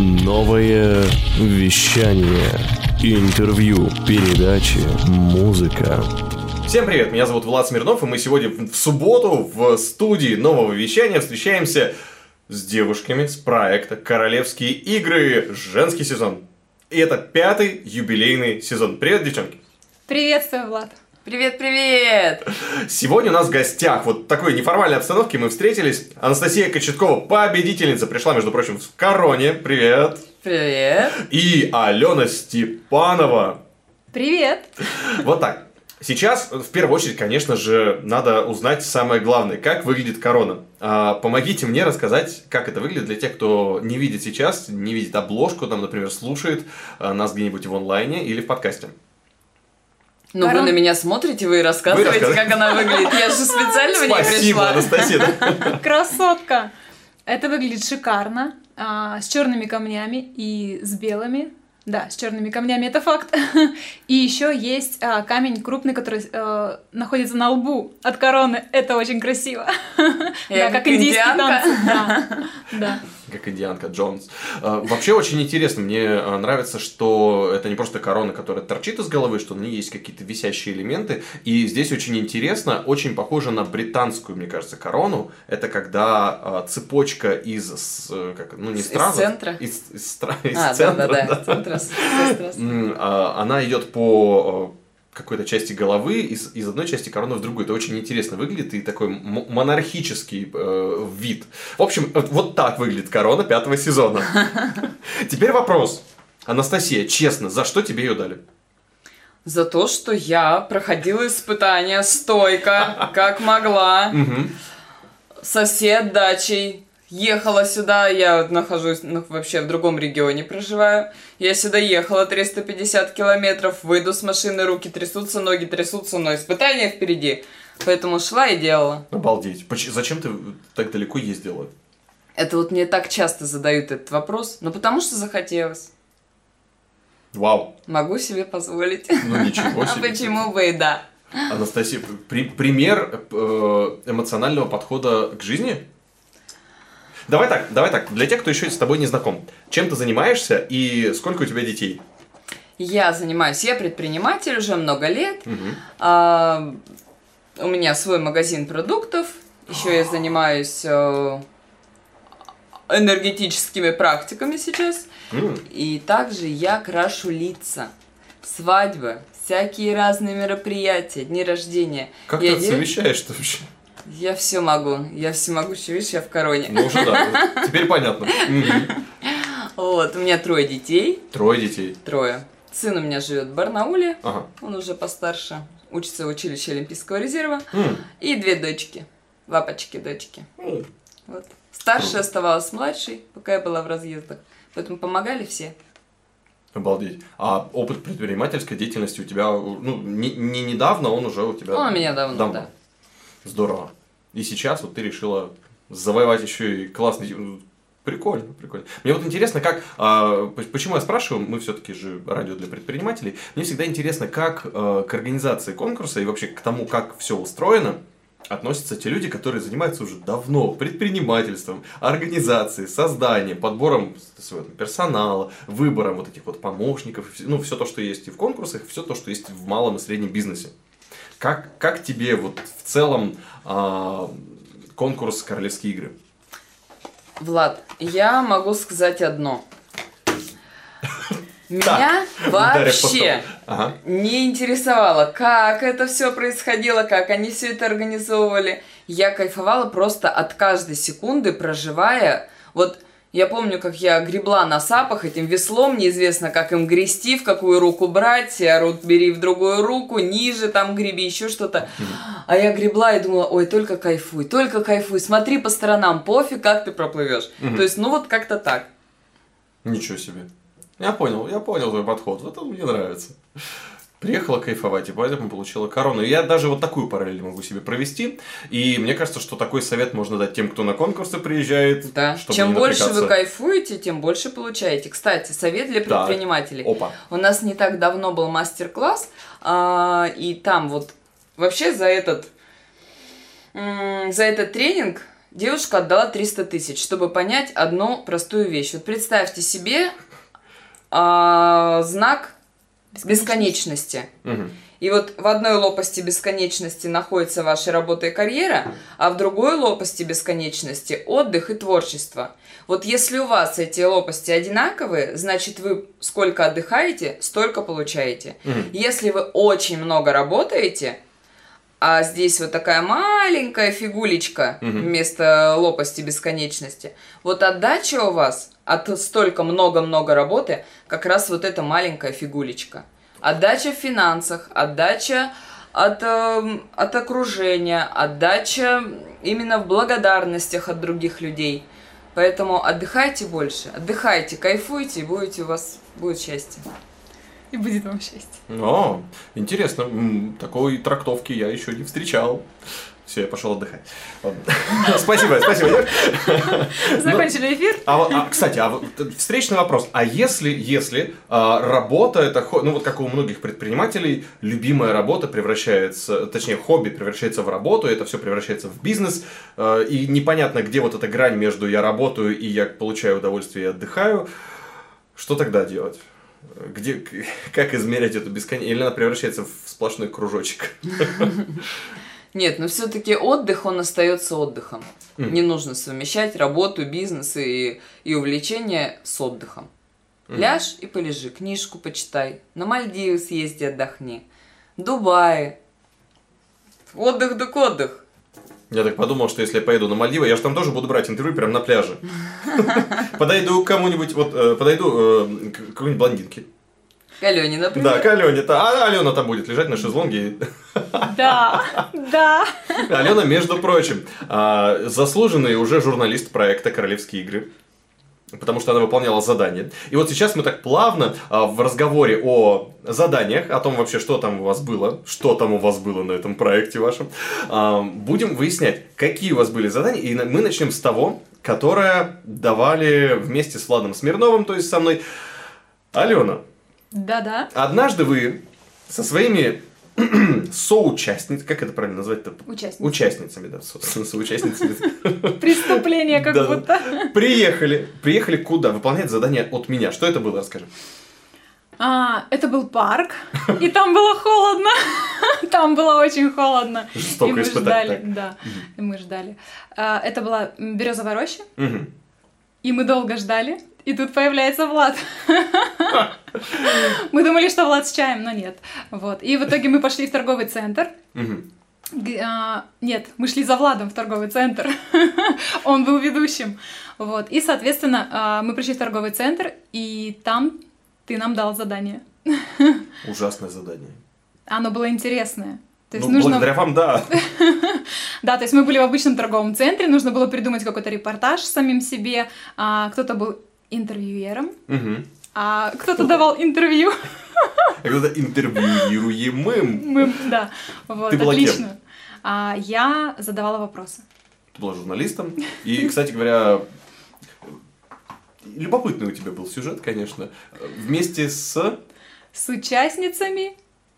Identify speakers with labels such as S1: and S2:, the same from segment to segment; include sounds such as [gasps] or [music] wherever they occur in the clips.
S1: Новое вещание. Интервью, передачи, музыка.
S2: Всем привет, меня зовут Влад Смирнов, и мы сегодня в субботу в студии нового вещания встречаемся с девушками с проекта «Королевские игры. Женский сезон». И это пятый юбилейный сезон. Привет, девчонки!
S3: Приветствую, Влад.
S4: Привет, привет!
S2: Сегодня у нас в гостях вот такой неформальной обстановке мы встретились. Анастасия Кочеткова, победительница, пришла, между прочим, в Короне. Привет!
S4: Привет!
S2: И Алена Степанова.
S3: Привет.
S2: Вот так. Сейчас, в первую очередь, конечно же, надо узнать самое главное, как выглядит корона. А, помогите мне рассказать, как это выглядит для тех, кто не видит сейчас, не видит обложку, там, например, слушает а, нас где-нибудь в онлайне или в подкасте.
S4: Ну,
S3: Корон-
S4: вы на меня смотрите, вы рассказываете,
S2: рассказываете.
S4: как она выглядит. Я же специально в ней
S2: Спасибо,
S4: пришла.
S2: Анастасия. [laughs]
S3: Красотка. Это выглядит шикарно. а, с черными камнями и с белыми. Да, с черными камнями это факт. [laughs] И еще есть а, камень крупный, который э, находится на лбу от короны. Это очень красиво. [laughs]
S4: Я
S3: Да,
S4: как
S3: индийские
S4: индианка.
S3: танцы. Да, да.
S2: Как индианка Джонс. А, Вообще очень интересно. Мне а, нравится, что это не просто корона, которая торчит из головы, что на ней есть какие-то висящие элементы. И здесь очень интересно, очень похоже на британскую, мне кажется, корону. Это когда а, цепочка из, э, как, ну не
S4: Из
S2: стразов,
S4: центра?
S2: Из, из из
S4: А, да,
S2: центра,
S4: да,
S2: да.
S4: да. Центра
S2: Она идет по какой-то части головы из, из одной части короны в другую. Это очень интересно выглядит и такой монархический э, вид. В общем, вот- вот так выглядит корона пятого сезона. [laughs] Теперь вопрос. Анастасия, честно, за что тебе ее дали?
S4: За то, что я проходила испытания стойко, как могла,
S2: Мгм.
S4: со всей отдачей. Ехала сюда, я нахожусь ну, вообще в другом регионе проживаю. Я сюда ехала 350 километров, выйду с машины, руки трясутся, ноги трясутся, но испытания впереди. Поэтому шла и делала.
S2: Обалдеть. Поч- Зачем ты так далеко ездила?
S4: Это вот мне так часто задают этот вопрос, но потому что захотелось.
S2: Вау.
S4: Могу себе позволить.
S2: Ну ничего [laughs]
S4: А
S2: себе.
S4: почему бы и да?
S2: Анастасия, при- пример э, эмоционального подхода к жизни? Давай так, давай так, для тех, кто еще с тобой не знаком. Чем ты занимаешься и сколько у тебя детей?
S4: Я занимаюсь, я предприниматель уже много лет.
S2: Мгм.
S4: А, у меня свой магазин продуктов. Еще я занимаюсь э, энергетическими практиками сейчас.
S2: М,
S4: И также я крашу лица. Свадьбы, всякие разные мероприятия, дни рождения.
S2: Как
S4: я
S2: ты
S4: дел-
S2: совмещаешь-то вообще?
S4: Я все могу. Я всемогущая, видишь, я в короне.
S2: Ну уже да, теперь понятно.
S4: Вот, у меня трое детей.
S2: Трое детей.
S4: Трое. Сын у меня живет в Барнауле.
S2: Ага.
S4: Он уже постарше. Учится в училище Олимпийского резерва.
S2: М,
S4: И две дочки. Лапочки, дочки.
S2: м.
S4: Вот. Старшая оставалась младшей, пока я была в разъездах. Поэтому помогали все.
S2: Обалдеть. А опыт предпринимательской деятельности у тебя, ну, не, не недавно, он уже у тебя...
S4: Он у меня давно, да.
S2: Здорово. И сейчас вот ты решила завоевать еще и классный... Прикольно, прикольно. Мне вот интересно, как... а, почему я спрашиваю, мы все-таки же радио для предпринимателей, мне всегда интересно, как а, к организации конкурса и вообще к тому, как все устроено, относятся те люди, которые занимаются уже давно предпринимательством, организацией, созданием, подбором своего персонала, выбором вот этих вот помощников, ну, все то, что есть и в конкурсах, все то, что есть в малом и среднем бизнесе. Как, как тебе вот в целом а, конкурс «Королевские игры»?
S4: Влад, я могу сказать одно. [laughs] Меня
S2: по
S4: вообще.
S2: Ага.
S4: не интересовало, как это все происходило, как они все это организовывали. Я кайфовала просто от каждой секунды, проживая. Вот я помню, как я гребла на сапах этим веслом, неизвестно, как им грести, в какую руку брать, орут, бери в другую руку, ниже там греби, еще что-то. А я гребла и думала, ой, только кайфуй, только кайфуй, смотри по сторонам, пофиг, как ты проплывешь.
S2: Мгм.
S4: То есть, ну вот как-то так.
S2: Ничего себе. Я понял, я понял твой подход. Вот это мне нравится. Приехала кайфовать, и поэтому получила корону. И Я даже вот такую параллель могу себе провести. И мне кажется, что такой совет можно дать тем, кто на конкурсы приезжает.
S4: Да.
S2: чтобы
S4: Чем больше вы кайфуете, тем больше получаете. Кстати, совет для предпринимателей.
S2: Опа.
S4: У нас не так давно был мастер-класс, а, и там вот вообще за этот за этот тренинг девушка отдала 300 тысяч, чтобы понять одну простую вещь. Вот представьте себе а, знак бесконечности.
S2: Мгм.
S4: И вот в одной лопасти бесконечности находится ваша работа и карьера, а в другой лопасти бесконечности отдых и творчество. Вот если у вас эти лопасти одинаковые, значит вы сколько отдыхаете, столько получаете.
S2: Мгм.
S4: Если вы очень много работаете, а здесь вот такая маленькая фигулечка
S2: Мгм.
S4: вместо лопасти бесконечности, вот отдача у вас от столько много-много работы, как раз вот эта маленькая фигулечка. Отдача в финансах, отдача от, эм, от окружения, отдача именно в благодарностях от других людей. Поэтому отдыхайте больше, отдыхайте, кайфуйте, и будете у вас будет счастье.
S3: И будет вам счастье.
S2: О, интересно. Такой трактовки я еще не встречал. Все, я пошел отдыхать. [laughs] Спасибо, спасибо. [laughs]
S3: Закончили эфир.
S2: А, а, кстати, а встречный вопрос. А если, если а, работа это, ну вот как у многих предпринимателей, любимая работа превращается, точнее хобби превращается в работу, это все превращается в бизнес, и непонятно, где вот эта грань между я работаю и я получаю удовольствие и отдыхаю, что тогда делать? Где, [laughs] как измерять эту бесконечность? Или она превращается в сплошной кружочек? [laughs]
S4: Нет, но все-таки отдых, он остается отдыхом.
S2: Мгм.
S4: Не нужно совмещать работу, бизнес и, и увлечение с отдыхом. Ляжь и полежи, книжку почитай, на Мальдивы съезди, отдохни, Дубай. Отдых так отдых.
S2: Я так подумал, что если я поеду на Мальдивы, я же там тоже буду брать интервью прямо на пляже. [laughs] Подойду к кому-нибудь, вот э, подойду э, к какой-нибудь блондинке.
S4: К Алене, например.
S2: Да, к Алене. А Алена там будет лежать на шезлонге. [laughs]
S3: Да, да.
S2: Алена, между прочим, а, заслуженный уже журналист проекта «Королевские игры». Потому что она выполняла задания. И вот сейчас мы так плавно а, в разговоре о заданиях, о том вообще, что там у вас было, что там у вас было на этом проекте вашем, а, будем выяснять, какие у вас были задания. И мы начнем с того, которое давали вместе с Владом Смирновым, то есть со мной. Алена,
S3: Да-да.
S2: однажды вы со своими [clears throat] соучастницами, как это правильно назвать-то?
S3: Участница.
S2: Участницами, да, со- со- соучастницами. [laughs]
S3: Преступление как
S2: Да.
S3: будто.
S2: Приехали. Приехали куда? Выполнять задание от меня. Что это было, расскажи.
S3: А, это был парк, и там было холодно. [laughs] Там было очень холодно.
S2: Жестоко
S3: и мы
S2: испытать,
S3: ждали,
S2: так.
S3: да, и мы ждали. А, Это была березовая роща, и мы долго ждали, и тут появляется Влад. [laughs] Мы думали, что Влад с чаем, но нет. Вот. И в итоге мы пошли в торговый центр. А, Нет, мы шли за Владом в торговый центр. [laughs] Он был ведущим. Вот. И, соответственно, а, мы пришли в торговый центр, и там ты нам дал задание. [laughs]
S2: Ужасное задание.
S3: Оно было интересное. То есть
S2: Ну,
S3: нужно...
S2: благодаря вам, да.
S3: Да, то есть мы были в обычном торговом центре, нужно было придумать какой-то репортаж самим себе. А, кто-то был интервьюером,
S2: Мгм.
S3: а кто-то давал интервью.
S2: А Когда интервьюируемым.
S3: Мы, да, вот,
S2: Ты была кем?
S3: отлично. А, я задавала вопросы.
S2: Ты была журналистом. И, кстати говоря, любопытный у тебя был сюжет, конечно. Вместе с...
S3: С участницами.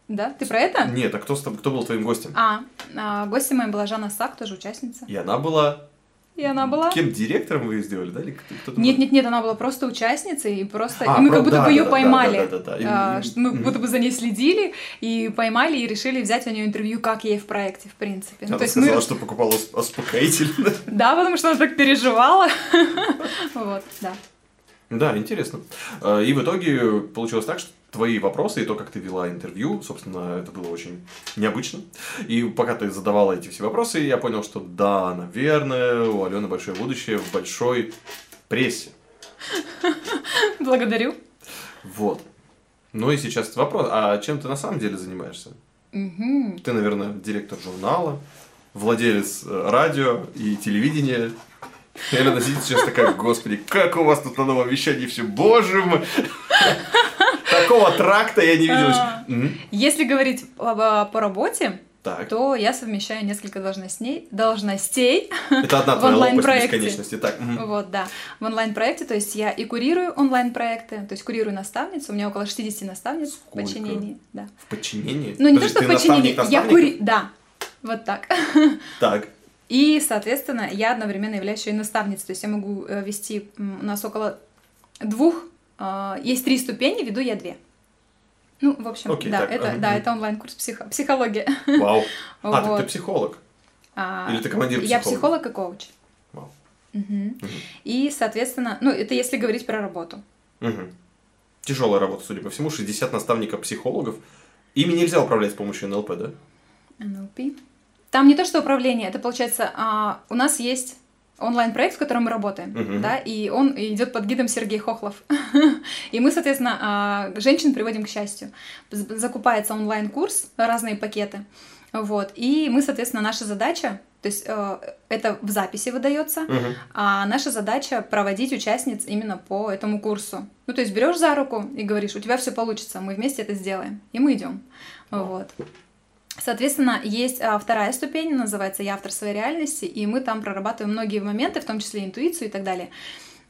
S3: Да, ты про это?
S2: Нет, а кто, кто был твоим гостем?
S3: А, а, гостем моим была Жанна Сак, тоже участница.
S2: И она была...
S3: И она была...
S2: Кем? Директором вы ее сделали, да? Или кто-то
S3: Нет,
S2: был?
S3: нет, нет, она была просто участницей, и просто
S2: А,
S3: и мы
S2: про-
S3: как будто
S2: да,
S3: бы ее
S2: да,
S3: поймали.
S2: да, да, да, да. И-
S3: А, что мы
S2: мгм.
S3: будто бы за ней следили и поймали и решили взять у нее интервью, как ей в проекте, в принципе. Ну,
S2: Она
S3: то есть
S2: сказала,
S3: мы...
S2: что покупала усп- успокоительное. [laughs]
S3: Да, потому что она так переживала. [laughs] Вот, да.
S2: Да, интересно. Э, И в итоге получилось так, что твои вопросы и то, как ты вела интервью, собственно, это было очень необычно. И пока ты задавала эти все вопросы, я понял, что да, наверное, у Алены большое будущее в большой прессе. [laughs]
S3: Благодарю.
S2: Вот. Ну и сейчас вопрос, а чем ты на самом деле занимаешься?
S3: Мгм.
S2: Ты, наверное, директор журнала, владелец э, радио и телевидения. И Алена сидит сейчас такая, господи, как у вас тут на новом вещании все, боже мой. Такого тракта я не видел. еще.
S3: А.
S2: Мгм.
S3: Если говорить по, работе,
S2: Так,
S3: то я совмещаю несколько должностей, должностей
S2: это одна [laughs]
S3: в онлайн-проекте.
S2: бесконечности. Так, мгм.
S3: Вот, да. В онлайн-проекте, то есть я и курирую онлайн-проекты, то есть курирую наставниц, у меня около 60 наставниц
S2: Сколько?
S3: в подчинении, да.
S2: в подчинении?
S3: Ну, не то,
S2: Подожди,
S3: что в подчинении, я кури... Да, вот так.
S2: Так,
S3: И, соответственно, я одновременно являюсь еще и наставницей. То есть я могу э, вести, у нас около двух, э, есть три ступени, веду я две. Ну, в общем,
S2: Окей,
S3: да,
S2: так,
S3: это,
S2: ага,
S3: да, это онлайн-курс психо- психология.
S2: Вау. [laughs] А, так
S3: Вот.
S2: ты психолог.
S3: А,
S2: Или ты командир
S3: Я
S2: психолога?
S3: психолог и коуч.
S2: Вау.
S3: Мгм. И, соответственно, ну, это если говорить про работу.
S2: Мгм. Тяжелая работа, судя по всему, 60 наставников-психологов. Ими нельзя управлять с помощью НЛП, да?
S3: NLP. Там не то, что управление, это получается, а, у нас есть онлайн-проект, в котором мы работаем,
S2: Мгм.
S3: да, и он идет под гидом Сергей Хохлов. [laughs] И мы, соответственно, а, женщин приводим к счастью. Закупается онлайн-курс, разные пакеты, вот, и мы, соответственно, наша задача, то есть э, это в записи выдается, а наша задача проводить участниц именно по этому курсу. Ну, то есть берешь за руку и говоришь, у тебя все получится, мы вместе это сделаем. И мы идем. Вот. Соответственно, есть а, вторая ступень, называется «Я автор своей реальности», и мы там прорабатываем многие моменты, в том числе интуицию и так далее.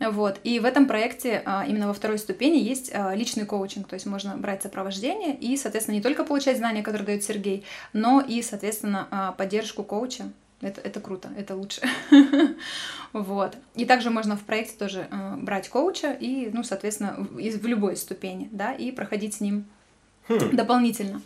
S3: Вот. И в этом проекте, а, именно во второй ступени, есть а, личный коучинг, то есть можно брать сопровождение и, соответственно, не только получать знания, которые дает Сергей, но и, соответственно, поддержку коуча. Это, это круто, это лучше. [laughs] Вот. И также можно в проекте тоже брать коуча и, ну, соответственно, в, в любой ступени, да, и проходить с ним
S2: Хм.
S3: дополнительно.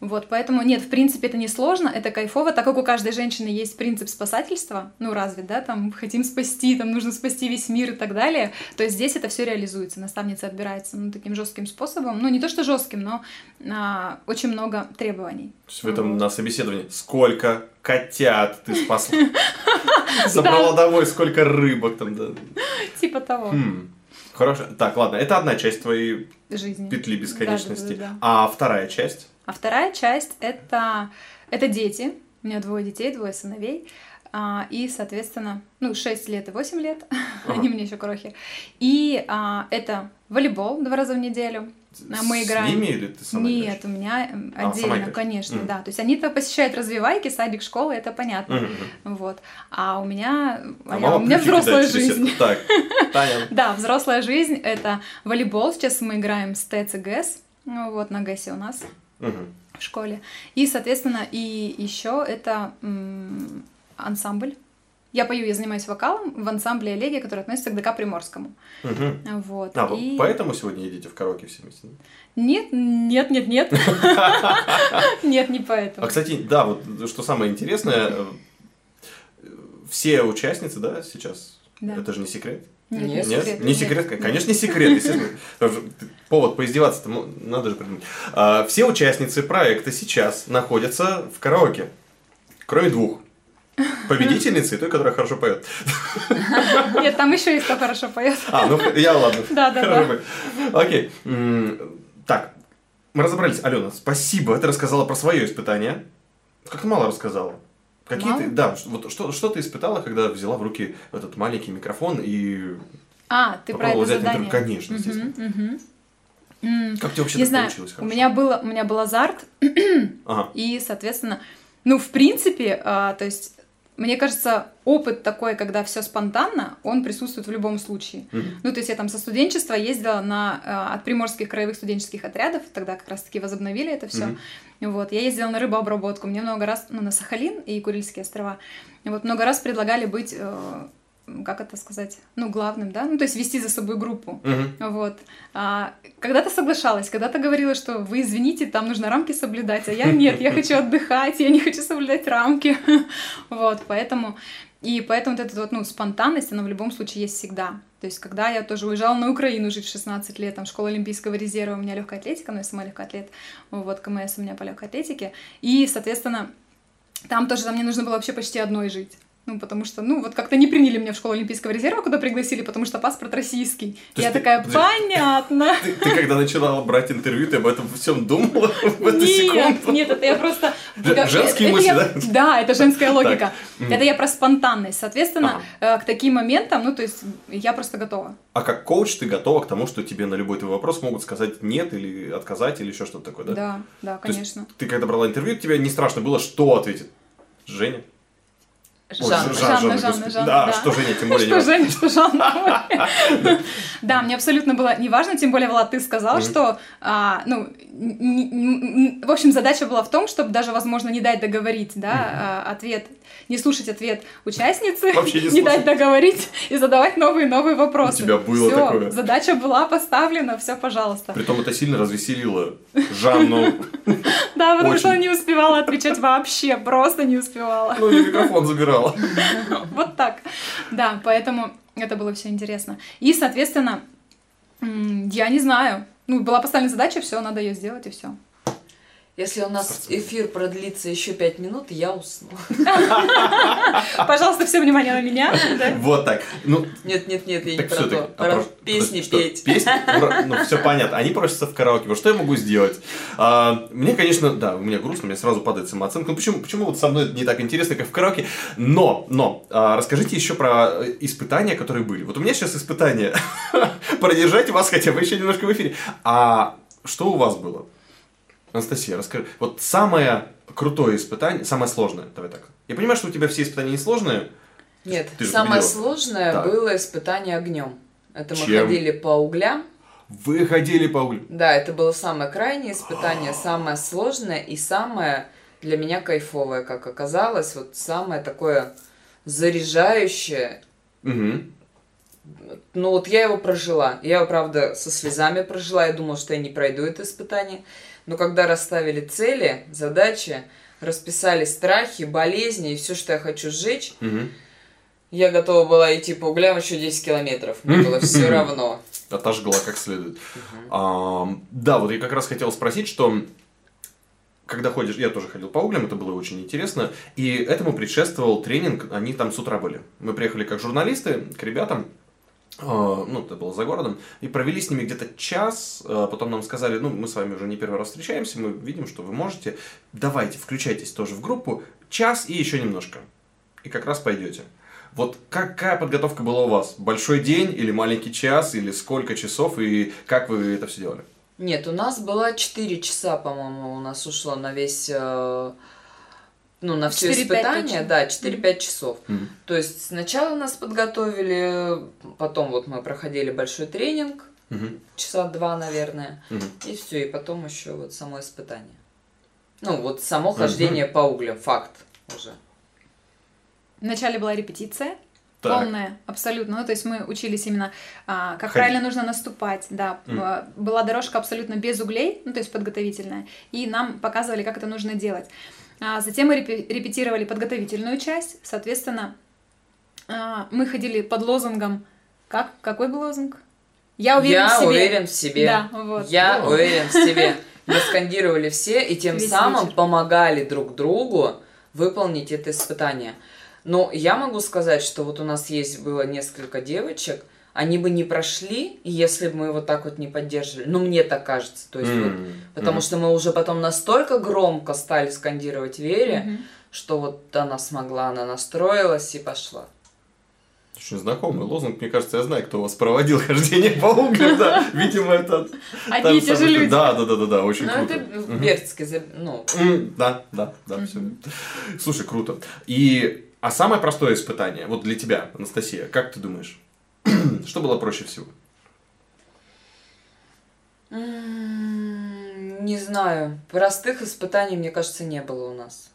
S3: Вот, поэтому нет, в принципе, это не сложно, это кайфово, так как у каждой женщины есть принцип спасательства, ну, разве, да, там, хотим спасти, там, нужно спасти весь мир и так далее, то есть здесь это все реализуется, наставница отбирается, ну, таким жестким способом, ну, не то, что жестким, но а, очень много требований.
S2: То есть в этом на собеседовании сколько котят ты спасла? [laughs] Забрала домой, сколько рыбок там, да.
S3: Типа того,
S2: Хм. Хорошо. Так, ладно, это одна часть твоей
S3: жизни.
S2: петли бесконечности. А вторая часть?
S3: А вторая часть это, это дети. У меня двое детей, двое сыновей. А, и, соответственно, ну, 6 лет и 8 лет, [laughs] они мне еще крохи. И а, это волейбол два раза в неделю. А мы играем.
S2: С ними или ты сама
S3: Нет,
S2: играешь?
S3: у меня м,
S2: А,
S3: отдельно,
S2: играешь?
S3: конечно,
S2: Мгм.
S3: да. То есть они-то посещают развивайки, садик, школа, это понятно.
S2: Мгм.
S3: Вот. А у меня,
S2: А
S3: я-
S2: мама
S3: у меня взрослая жизнь.
S2: Так, [laughs] Таня.
S3: Да, взрослая жизнь это волейбол. Сейчас мы играем с ГЭС. Ну, вот на ГЭСе у нас
S2: Мгм.
S3: в школе. И, соответственно, и еще это м, ансамбль. Я пою, я занимаюсь вокалом в ансамбле Олеги, который относится к ДК Приморскому.
S2: Мгм.
S3: Вот.
S2: А,
S3: и...
S2: поэтому сегодня едете в караоке все вместе?
S3: Нет, нет, нет, нет. [laughs] Нет, не поэтому.
S2: А, кстати, да, вот что самое интересное, э, все участницы, да, сейчас, это же не секрет?
S3: Нет,
S4: Нет,
S3: не секрет.
S2: Не
S3: нет.
S2: секрет? Конечно, не секрет, естественно. Повод поиздеваться-то надо же придумать. А, Все участницы проекта сейчас находятся в караоке. Кроме двух. Победительницы и той, которая хорошо поет.
S3: Нет, там еще есть кто хорошо поет.
S2: А, ну я ладно.
S3: Да, да,
S2: Хорошо
S3: да.
S2: поет. Окей. Так, мы разобрались. Алена, спасибо. Ты рассказала про свое испытание. Как-то мало рассказала. Какие
S3: Мало?
S2: ты, да, вот что, что ты испытала, когда взяла в руки этот маленький микрофон и
S3: А, ты про это
S2: взять
S3: задание.
S2: интервью? Конечно,
S3: Мгм,
S2: естественно.
S3: М,
S2: Как тебе вообще
S3: Не
S2: так
S3: знаю,
S2: получилось?
S3: у
S2: хорошо?
S3: меня, было, у меня был азарт,
S2: Ага.
S3: и, соответственно, ну, в принципе, а, то есть, мне кажется, опыт такой, когда все спонтанно, он присутствует в любом случае.
S2: Мгм.
S3: Ну, то есть я там со студенчества ездила на, а, от приморских краевых студенческих отрядов, тогда как раз-таки возобновили это все.
S2: Мгм.
S3: Вот, я ездила на рыбообработку, мне много раз, ну, на Сахалин и Курильские острова, вот, много раз предлагали быть, э, как это сказать, ну, главным, да, ну, то есть вести за собой группу.
S2: Мгм.
S3: Вот. А, когда-то соглашалась, когда-то говорила, что вы извините, там нужно рамки соблюдать, а я нет, я хочу отдыхать, я не хочу соблюдать рамки. [laughs] Вот, поэтому... И поэтому вот эта вот, ну, спонтанность, она в любом случае есть всегда. То есть, когда я тоже уезжала на Украину жить в 16 лет, там, школа Олимпийского резерва, у меня легкая атлетика, но я сама легкий атлет, вот, КМС у меня по легкой атлетике, и, соответственно, там тоже, там мне нужно было вообще почти одной жить. Ну, потому что, ну, вот как-то не приняли меня в школу Олимпийского резерва, куда пригласили, потому что паспорт российский.
S2: То
S3: я
S2: ты-
S3: такая, понятно. [laughs]
S2: Ты, ты когда начинала брать интервью, ты об этом всем думала [laughs] в эту
S3: Нет,
S2: секунду?
S3: нет, это я просто... [laughs]
S2: Ж- женские
S3: это
S2: мысли,
S3: я-
S2: да?
S3: Да, это женская логика.
S2: Так.
S3: Это я про спонтанность. Соответственно, э, к таким моментам, ну, то есть, я просто готова.
S2: А как коуч ты готова к тому, что тебе на любой твой вопрос могут сказать нет или отказать или еще что-то такое, да?
S3: Да, да, конечно.
S2: Ты когда брала интервью, тебе не страшно было, что ответит Женя?
S4: Жанна.
S3: Жанна, Жанна. Жанна,
S2: Да, что Женя, тем более.
S3: Что Женя, что Жанна. [laughs] Да, мне абсолютно было не важно, тем более, Влад, ты сказал, что, а, ну, в общем, задача была в том, чтобы даже, возможно, не дать договорить, да, а, ответ, не слушать ответ участницы, [laughs]
S2: не
S3: дать договорить и задавать новые-новые вопросы.
S2: У тебя было такое?
S3: задача была поставлена, все, пожалуйста.
S2: Притом это сильно развеселило Жанну. [laughs]
S3: Да, потому что она не успевала отвечать вообще, просто не успевала.
S2: Ну, и микрофон забирала. [laughs]
S3: Вот так. Да, поэтому это было все интересно. И, соответственно, я не знаю. Ну, была поставлена задача, все, надо ее сделать, и все.
S4: Если у нас эфир продлится еще пять минут, я усну. [laughs]
S3: Пожалуйста, все внимание на меня.
S2: Вот так. Ну,
S4: Нет, нет, нет, я не про то. Пора песни петь.
S2: Песни? [laughs] Ну, все понятно. Они просятся в караоке. Вот что я могу сделать? А, мне, конечно, да, у меня грустно, мне сразу падает самооценка. Ну, почему, почему вот со мной не так интересно, как в караоке? Но, но, а, расскажите еще про э, испытания, которые были. Вот у меня сейчас испытания. [laughs] Продержать вас хотя бы еще немножко в эфире. А что у вас было? Анастасия, расскажи. Вот самое крутое испытание, самое сложное, давай так. Я понимаю, что у тебя все испытания несложные.
S4: Нет,
S2: Ты
S4: самое
S2: победила.
S4: сложное
S2: Так.
S4: было испытание огнем. Это мы
S2: Чем?
S4: ходили по углям.
S2: Вы ходили по углю.
S4: Да, это было самое крайнее испытание, [gasps] самое сложное и самое для меня кайфовое, как оказалось. Вот самое такое заряжающее.
S2: Мгм.
S4: Ну вот я его прожила. Я его, правда, со слезами прожила. Я думала, что я не пройду это испытание. Но когда расставили цели, задачи, расписали страхи, болезни и все, что я хочу сжечь,
S2: Мгм.
S4: я готова была идти по углям еще 10 километров. Мне было [laughs] все равно.
S2: Отожгла как следует. Да, вот я как раз хотел спросить, что когда ходишь, я тоже ходил по углям, это было очень интересно, и этому предшествовал тренинг, они там с утра были. Мы приехали как журналисты к ребятам, ну, это было за городом, и провели с ними где-то час, э, потом нам сказали, ну, мы с вами уже не первый раз встречаемся, мы видим, что вы можете, давайте, включайтесь тоже в группу, час и еще немножко, и как раз пойдете. Вот какая подготовка была у вас? Большой день или маленький час, или сколько часов, и как вы это все делали?
S4: Нет, у нас было 4 часа, по-моему, у нас ушло на весь... Ну, на все
S3: 4-5
S4: испытания, да, 4-5 часов.
S2: Мгм.
S4: То есть сначала нас подготовили, потом вот мы проходили большой тренинг,
S2: Мгм.
S4: часа два, наверное,
S2: Мгм.
S4: и все, и потом еще вот само испытание. Ну, вот само хождение по углям, факт уже.
S3: Вначале была репетиция,
S2: Так.
S3: полная, абсолютно. Ну, то есть мы учились именно, а, как
S2: Ходить.
S3: правильно нужно наступать, да. А, Была дорожка абсолютно без углей, ну, то есть подготовительная, и нам показывали, как это нужно делать. А затем мы репе- репетировали подготовительную часть, соответственно, а, мы ходили под лозунгом, как, какой был лозунг? Я уверен
S4: Я
S3: в себе.
S4: уверен в себе.
S3: Да, вот.
S4: Я
S2: Да.
S4: уверен в себе. Мы скандировали все и тем
S3: Весь
S4: самым
S3: вечер.
S4: помогали друг другу выполнить это испытание. Но я могу сказать, что вот у нас есть было несколько девочек, они бы не прошли, если бы мы вот так вот не поддерживали. Ну, мне так кажется. То есть вот,
S2: М,
S4: потому
S2: мгм.
S4: что мы уже потом настолько громко стали скандировать Вере,
S3: Мгм.
S4: что вот она смогла, она настроилась и пошла.
S2: Очень знакомый лозунг, мне кажется, я знаю, кто у вас проводил [laughs] хождение по углям, да. [laughs] Видимо, это...
S3: Одни и те же люди.
S2: Да, да, да, да, да, очень
S4: Ну,
S2: круто.
S4: это в
S2: Мгм.
S4: Бердске, за- ну,
S2: Да, да, да, все. Слушай, круто. И, а самое простое испытание, вот для тебя, Анастасия, как ты думаешь, [clears throat] что было проще всего?
S4: Не знаю. Простых испытаний, мне кажется, не было у нас.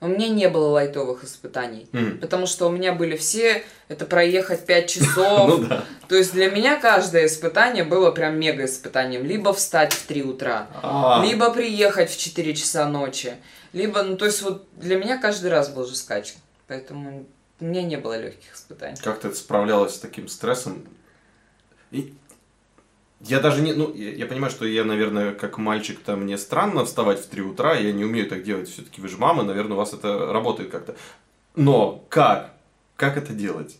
S4: У меня не было лайтовых испытаний.
S2: М.
S4: Потому что у меня были все, это проехать 5 [laughs] часов.
S2: Ну да.
S4: То есть для меня каждое испытание было прям мега испытанием. Либо встать в 3 утра,
S2: А,
S4: либо приехать в 4 часа ночи, либо, ну то есть вот для меня каждый раз был жескач. Поэтому у меня не было легких испытаний.
S2: Как ты справлялась с таким стрессом? И я даже не, ну, я, я понимаю, что я, наверное, как мальчик, там, мне странно вставать в 3 утра, я не умею так делать, все-таки вы же мама, наверное, у вас это работает как-то. Но как? Как это делать?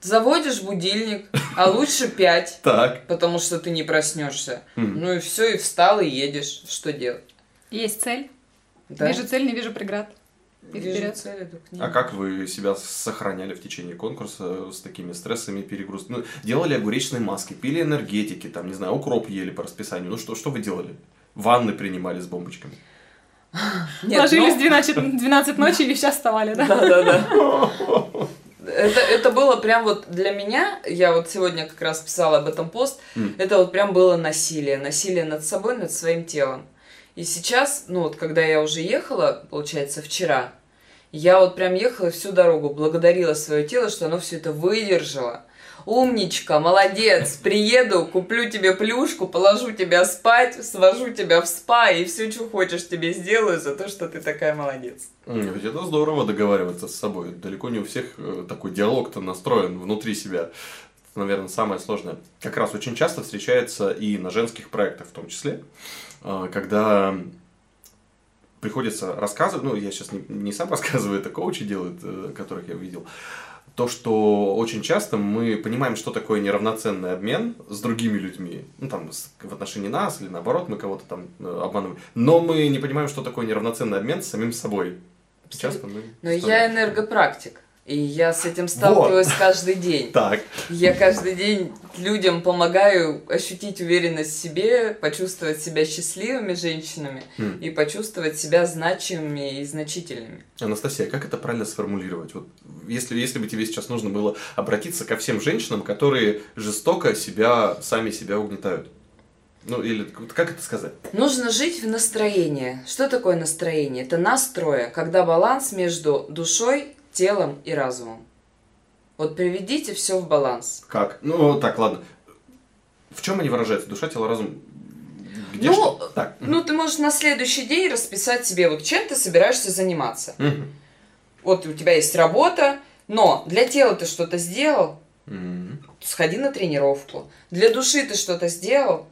S4: Заводишь будильник, а [laughs] лучше 5.
S2: Так.
S4: потому что ты не проснешься. Ну и все, и встал, и едешь. Что делать?
S3: Есть цель.
S4: Да?
S3: Вижу цель, не вижу преград. И вперед.
S2: А как вы себя сохраняли в течение конкурса с такими стрессами, перегруз? Ну, делали огуречные маски, пили энергетики, там, не знаю, укроп ели по расписанию. Ну, что, что вы делали? Ванны принимали с бомбочками? [laughs]
S4: Нет,
S3: Ложились
S4: ну-
S3: 12, 12 ночи и сейчас вставали, да?
S4: Да-да-да. [laughs] Это, это было прям вот для меня, я вот сегодня как раз писала об этом пост,
S2: М.
S4: это вот прям было насилие, насилие над собой, над своим телом. И сейчас, ну вот когда я уже ехала, получается, вчера, я вот прям ехала всю дорогу, благодарила свое тело, что оно все это выдержало. Умничка, молодец, [laughs] приеду, куплю тебе плюшку, положу тебя спать, свожу тебя в спа и все, что хочешь, тебе сделаю за то, что ты такая молодец.
S2: Ведь это здорово договариваться с собой. Далеко не у всех э, такой диалог-то настроен внутри себя. Это, наверное, самое сложное. Как раз очень часто встречается и на женских проектах в том числе, когда приходится рассказывать, ну, я сейчас не, не сам [laughs] рассказываю, это коучи делают, э, которых я видел, то, что очень часто мы понимаем, что такое неравноценный обмен с другими людьми, ну, там, с- в отношении нас или наоборот, мы кого-то там э, обманываем, но мы не понимаем, что такое неравноценный обмен с самим собой. Часто мы...
S4: Но я энергопрактик. И я с этим сталкиваюсь каждый день.
S2: Так,
S4: Я каждый день людям помогаю ощутить уверенность в себе, почувствовать себя счастливыми женщинами
S2: М.
S4: и почувствовать себя значимыми и значительными.
S2: Анастасия, как это правильно сформулировать? Вот если, если бы тебе сейчас нужно было обратиться ко всем женщинам, которые жестоко себя, сами себя угнетают. Ну, или вот как это сказать?
S4: Нужно жить в настроении. Что такое настроение? Это настроя, когда баланс между душой, телом и разумом. Вот приведите все в баланс.
S2: Как? Ну, так, ладно. В чем они выражаются? Душа, тело, разум? Где
S4: Ну,
S2: что? Так.
S4: Ну, ты можешь на следующий день расписать себе, вот чем ты собираешься заниматься.
S2: Мгм.
S4: Вот у тебя есть работа, но для тела ты что-то сделал,
S2: Мгм.
S4: сходи на тренировку. Для души ты что-то сделал,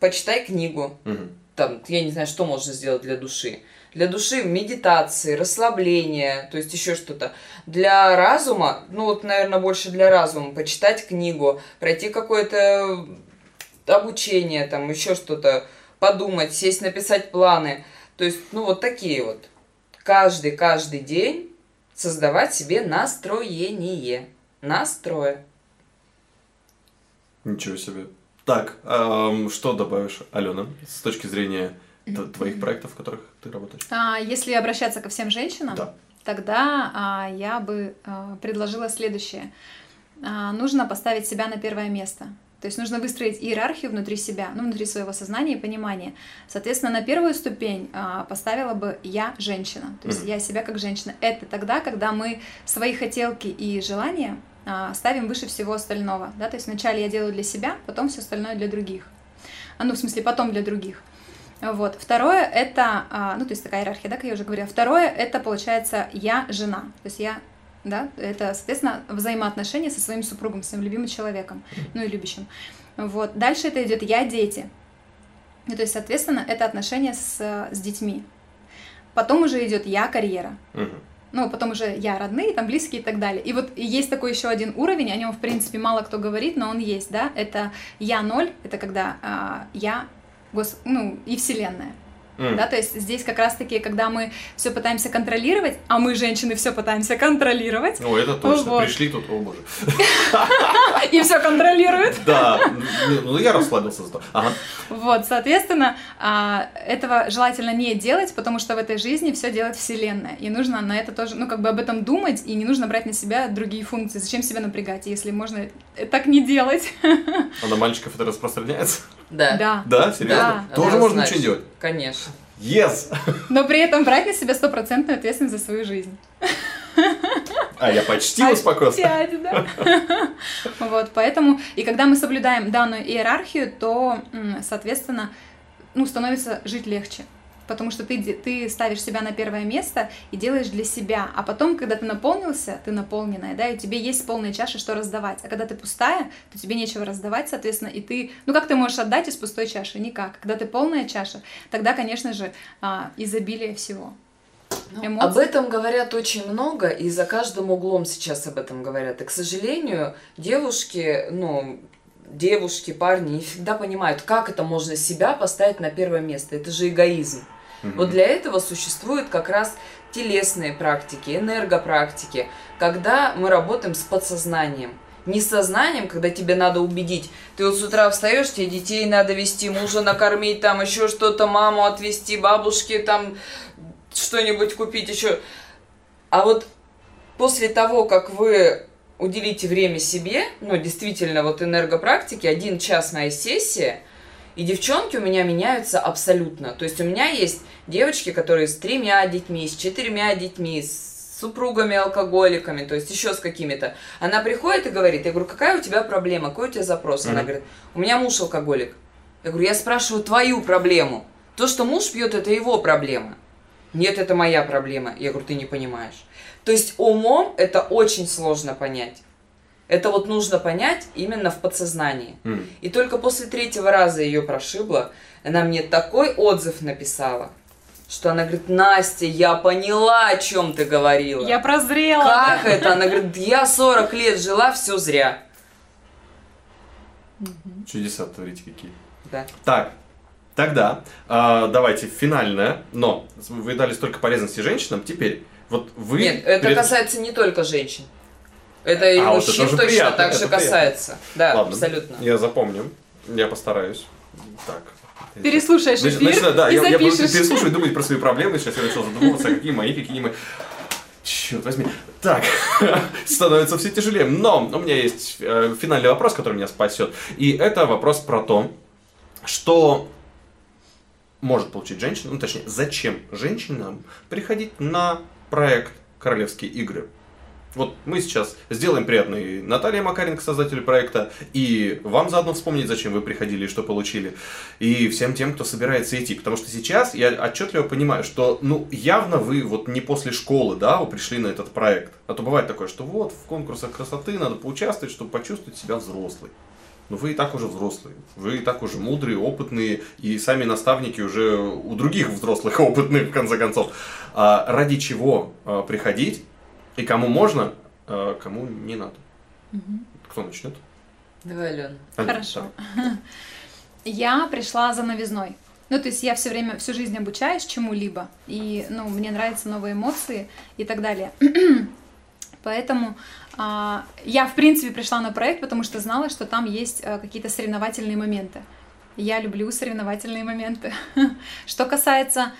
S4: почитай книгу.
S2: Мгм.
S4: Там, я не знаю, что можно сделать для души. Для души медитации, расслабление, то есть еще что-то. Для разума, ну вот, наверное, больше для разума, почитать книгу, пройти какое-то обучение, там еще что-то, подумать, сесть, написать планы. То есть, ну вот такие вот. Каждый, каждый день создавать себе настроение. Настроя.
S2: Ничего себе. Так, ам, что добавишь, Алена, с точки зрения твоих проектов, в которых ты работаешь?
S3: А, если обращаться ко всем женщинам,
S2: Да.
S3: тогда а, я бы а, предложила следующее. А, нужно поставить себя на первое место. То есть нужно выстроить иерархию внутри себя, ну, внутри своего сознания и понимания. Соответственно, на первую ступень а, поставила бы я женщина. То есть
S2: Мгм.
S3: я себя как женщина. Это тогда, когда мы свои хотелки и желания а, ставим выше всего остального. Да? То есть вначале я делаю для себя, потом все остальное для других. А, ну, в смысле, потом для других. Вот. Второе это, а, ну, то есть такая иерархия, да, как я уже говорила. Второе это, получается, я жена. То есть я, да, это, соответственно, взаимоотношения со своим супругом, своим любимым человеком, ну и любящим. Вот. Дальше это идет я дети. Ну, то есть, соответственно, это отношения с, с детьми. Потом уже идет я карьера. Ну, потом уже я родные, там близкие и так далее. И вот есть такой еще один уровень, о нем, в принципе, мало кто говорит, но он есть, да, это я ноль, это когда а, я, гос, ну, и вселенная.
S2: М.
S3: Да, то есть здесь как раз-таки, когда мы все пытаемся контролировать, а мы, женщины, все пытаемся контролировать,
S2: О, это точно.
S3: Вот.
S2: Пришли тут, о боже. [laughs]
S3: и все контролируют.
S2: Да, ну ну, я расслабился зато.
S3: Вот, соответственно, а, этого желательно не делать, потому что в этой жизни все делает Вселенная. И нужно на это тоже, ну, как бы об этом думать, и не нужно брать на себя другие функции. Зачем себя напрягать, если можно так не делать? [laughs]
S2: А на мальчиков это распространяется?
S4: Да.
S3: Да.
S2: Да, серьезно?
S3: Да.
S2: Тоже можно
S4: Однозначно.
S2: ничего делать?
S4: Конечно.
S2: Yes!
S3: Но при этом брать на себя стопроцентную ответственность за свою жизнь.
S2: А я почти успокоился.
S3: Опять, да. Вот, поэтому, и когда мы соблюдаем данную иерархию, то, соответственно, ну, становится жить легче. Потому что ты, ты ставишь себя на первое место и делаешь для себя. А потом, когда ты наполнился, ты наполненная, да, и у тебя есть полная чаша, что раздавать. А когда ты пустая, то тебе нечего раздавать, соответственно, и ты... Ну, как ты можешь отдать из пустой чаши? Никак. Когда ты полная чаша, тогда, конечно же, а, изобилие всего.
S4: Ну, об этом говорят очень много, и за каждым углом сейчас об этом говорят. И, к сожалению, девушки, ну, девушки, парни не всегда понимают, как это можно себя поставить на первое место. Это же эгоизм. Вот для этого существуют как раз телесные практики, энергопрактики, когда мы работаем с подсознанием. Не с сознанием, когда тебе надо убедить. Ты вот с утра встаешь, тебе детей надо вести, мужа накормить, там еще что-то, маму отвезти, бабушке там что-нибудь купить еще. А вот после того, как вы уделите время себе, ну, действительно, вот энергопрактики, один час моей сессии, и девчонки у меня меняются абсолютно. То есть у меня есть девочки, которые с тремя детьми, с четырьмя детьми, с супругами-алкоголиками, то есть еще с какими-то. Она приходит и говорит, я говорю, какая у тебя проблема, какой у тебя запрос? Она говорит, у меня муж алкоголик. Я говорю, я спрашиваю твою проблему. То, что муж пьет, это его проблема. Нет, это моя проблема. Я говорю, ты не понимаешь. То есть умом это очень сложно понять. Это вот нужно понять именно в подсознании.
S2: М.
S4: И только после третьего раза ее прошибло, она мне такой отзыв написала, что она говорит, Настя, я поняла, о чем ты говорила.
S3: Я прозрела.
S4: Как это? Она говорит, я 40 лет жила, все зря.
S2: Чудеса творите какие.
S4: Да.
S2: Так, тогда а, давайте финальное, но вы дали столько полезности женщинам, теперь вот вы...
S4: Нет, это
S2: перед-
S4: касается не только женщин. Это и
S2: А, вот
S4: мужчин
S2: это уже
S4: точно
S2: приятно,
S4: так
S2: это
S4: же
S2: приятно.
S4: касается. Да,
S2: Ладно,
S4: абсолютно.
S2: Я запомню, я постараюсь. Так.
S3: Переслушаешь эфир
S2: начинаю- да,
S3: и
S2: я, я буду
S3: запишешь.
S2: переслушивать, думать про свои проблемы. Сейчас я начал задумываться, какие мои, какие не мои. Черт возьми. Так, [laughs] становится все тяжелее. Но у меня есть э, финальный вопрос, который меня спасет. И это вопрос про то, что может получить женщина, ну точнее, зачем женщинам приходить на проект «Королевские игры». Вот мы сейчас сделаем приятный Наталье Макаренко, создателю проекта, и вам заодно вспомнить, зачем вы приходили и что получили, и всем тем, кто собирается идти. Потому что сейчас я отчетливо понимаю, что ну явно вы вот не после школы, да, вы пришли на этот проект. А то бывает такое, что вот в конкурсах красоты надо поучаствовать, чтобы почувствовать себя взрослой. Но вы и так уже взрослые, вы и так уже мудрые, опытные, и сами наставники уже у других взрослых [laughs] опытных, в конце концов. А ради чего а, приходить, и кому можно, а кому не надо. Кто начнет?
S4: Давай, Алена.
S2: Алена,
S3: Хорошо.
S2: давай. [laughs]
S3: Я пришла за новизной. Ну, то есть я все время, всю жизнь обучаюсь чему-либо, и, ну, мне нравятся новые эмоции и так далее. [clears throat] Поэтому а, я, в принципе, пришла на проект, потому что знала, что там есть а, какие-то соревновательные моменты. Я люблю соревновательные моменты. [laughs] Что касается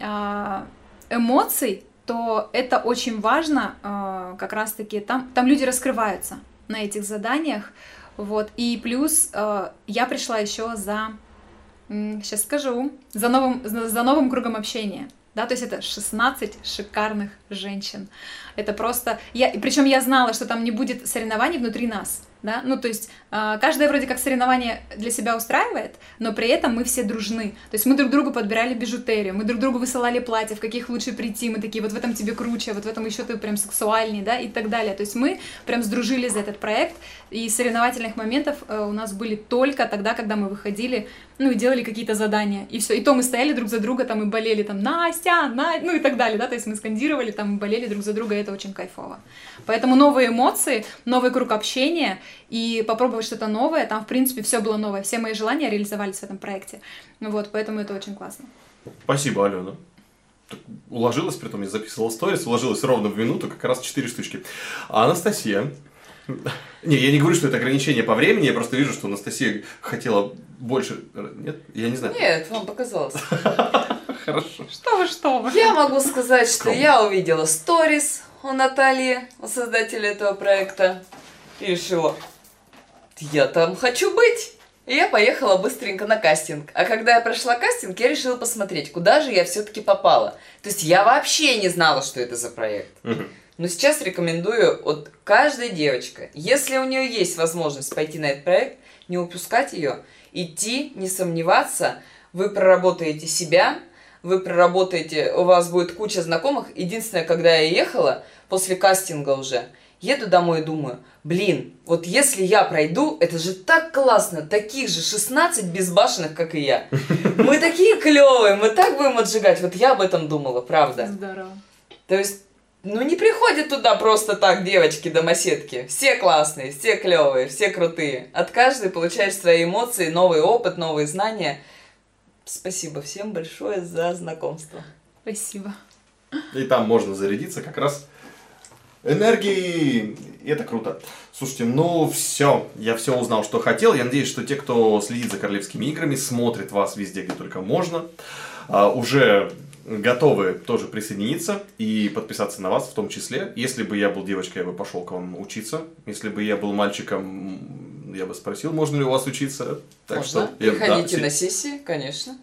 S3: а, эмоций, то это очень важно, а, как раз-таки там, там люди раскрываются на этих заданиях, вот, и плюс а, я пришла еще за, сейчас скажу, за новым, за новым кругом общения, да, то есть это 16 шикарных женщин, это просто, я, причем я знала, что там не будет соревнований внутри нас, да, ну то есть а, каждая вроде как соревнование для себя устраивает, но при этом мы все дружны, то есть мы друг другу подбирали бижутерию, мы друг другу высылали платья, в каких лучше прийти, мы такие, вот в этом тебе круче, вот в этом еще ты прям сексуальней, да, и так далее, то есть мы прям сдружились за этот проект, и соревновательных моментов э, у нас были только тогда, когда мы выходили, ну и делали какие-то задания, и все, и то мы стояли друг за друга там и болели там, Настя, На... ну и так далее, да, то есть мы скандировали там, и болели друг за друга, и это очень кайфово. Поэтому новые эмоции, новый круг общения и попробовать что-то новое. Там, в принципе, все было новое. Все мои желания реализовались в этом проекте. Вот, поэтому это очень классно.
S2: Спасибо, Алена. Уложилась, при том я записывала сторис, уложилась ровно в минуту, как раз 4 штучки. А Анастасия... Не, я не говорю, что это ограничение по времени, я просто вижу, что Анастасия хотела больше... Нет? Я не знаю.
S4: Нет, вам показалось. [laughs]
S2: Хорошо.
S3: Что вы, что вы?
S4: Я могу сказать, что я увидела сторис у Натальи, у создателя этого проекта, и решила, я там хочу быть. И я поехала быстренько на кастинг. А когда я прошла кастинг, я решила посмотреть, куда же я все-таки попала. То есть я вообще не знала, что это за проект.
S2: Мгм.
S4: Но сейчас рекомендую вот каждой девочке, если у нее есть возможность пойти на этот проект, не упускать ее, идти, не сомневаться, вы проработаете себя, вы проработаете, у вас будет куча знакомых. Единственное, когда я ехала, после кастинга уже, еду домой и думаю, блин, вот если я пройду, это же так классно, таких же 16 безбашенных, как и я. Мы такие клевые, мы так будем отжигать. Вот я об этом думала, правда.
S3: Здорово.
S4: То есть, ну не приходят туда просто так девочки домоседки. Все классные, все клевые, все крутые. От каждой получаешь свои эмоции, новый опыт, новые знания. Спасибо всем большое за знакомство.
S3: Спасибо.
S2: И там можно зарядиться как раз энергией. И это круто. Слушайте, ну все, я все узнал, что хотел. Я надеюсь, что те, кто следит за королевскими играми, смотрит вас везде, где только можно. А, уже готовы тоже присоединиться и подписаться на вас в том числе. Если бы я был девочкой, я бы пошел к вам учиться. Если бы я был мальчиком, я бы спросил, можно ли у вас учиться.
S4: Так Можно. Что, я, Приходите да, на сессии, конечно.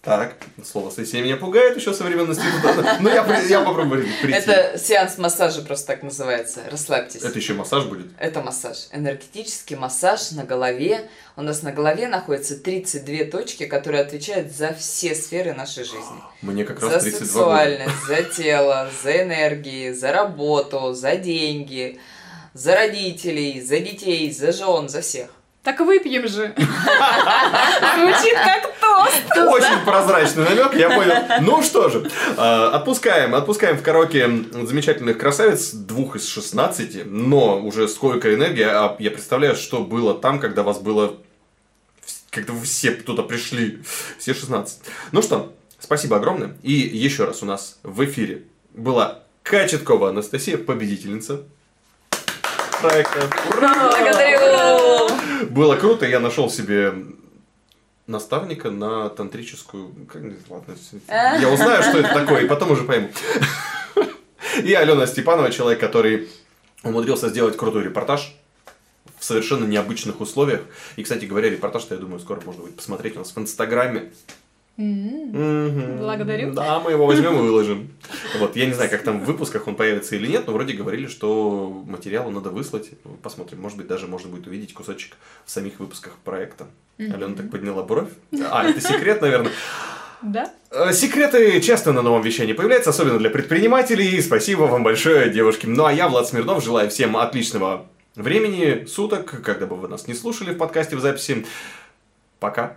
S2: Так, слово сессия меня пугает еще со времен института. Ну, я, я попробую прийти.
S4: Это сеанс массажа просто так называется. Расслабьтесь.
S2: Это еще массаж будет?
S4: Это массаж. Энергетический массаж на голове. У нас на голове находится 32 точки, которые отвечают за все сферы нашей жизни.
S2: Мне как раз
S4: за
S2: 32
S4: сексуальность, года. за тело, за энергии, за работу, за деньги, за родителей, за детей, за жен, за всех.
S3: Так выпьем же. Звучит как тост.
S2: Очень прозрачный намек, я понял. Ну что же, а, отпускаем, отпускаем в караоке замечательных красавиц, двух из 16, но уже сколько энергии, а я представляю, что было там, когда вас было когда вы все туда пришли, все 16. Ну что, спасибо огромное. И еще раз у нас в эфире была Качеткова Анастасия, победительница проекта.
S4: Ура! Благодарю!
S2: Было круто, я нашел себе наставника на тантрическую... Ладно, я узнаю, что это такое, и потом уже пойму. И Алена Степанова, человек, который умудрился сделать крутой репортаж в совершенно необычных условиях. И, кстати говоря, репортаж-то, я думаю, скоро можно будет посмотреть у нас в Инстаграме.
S3: Mm-hmm. Благодарю.
S2: Да, мы его возьмем и выложим. Вот, я не знаю, как там в выпусках он появится или нет, но вроде говорили, что материалу надо выслать. Посмотрим, может быть, даже можно будет увидеть кусочек в самих выпусках проекта. Mm-hmm. Алена так подняла бровь. А, это секрет, наверное.
S3: Да?
S2: Э, секреты часто на новом вещании появляются, особенно для предпринимателей. Спасибо вам большое, девушки. Ну а я, Влад Смирнов, желаю всем отличного времени, суток, когда бы вы нас не слушали в подкасте в записи. Пока.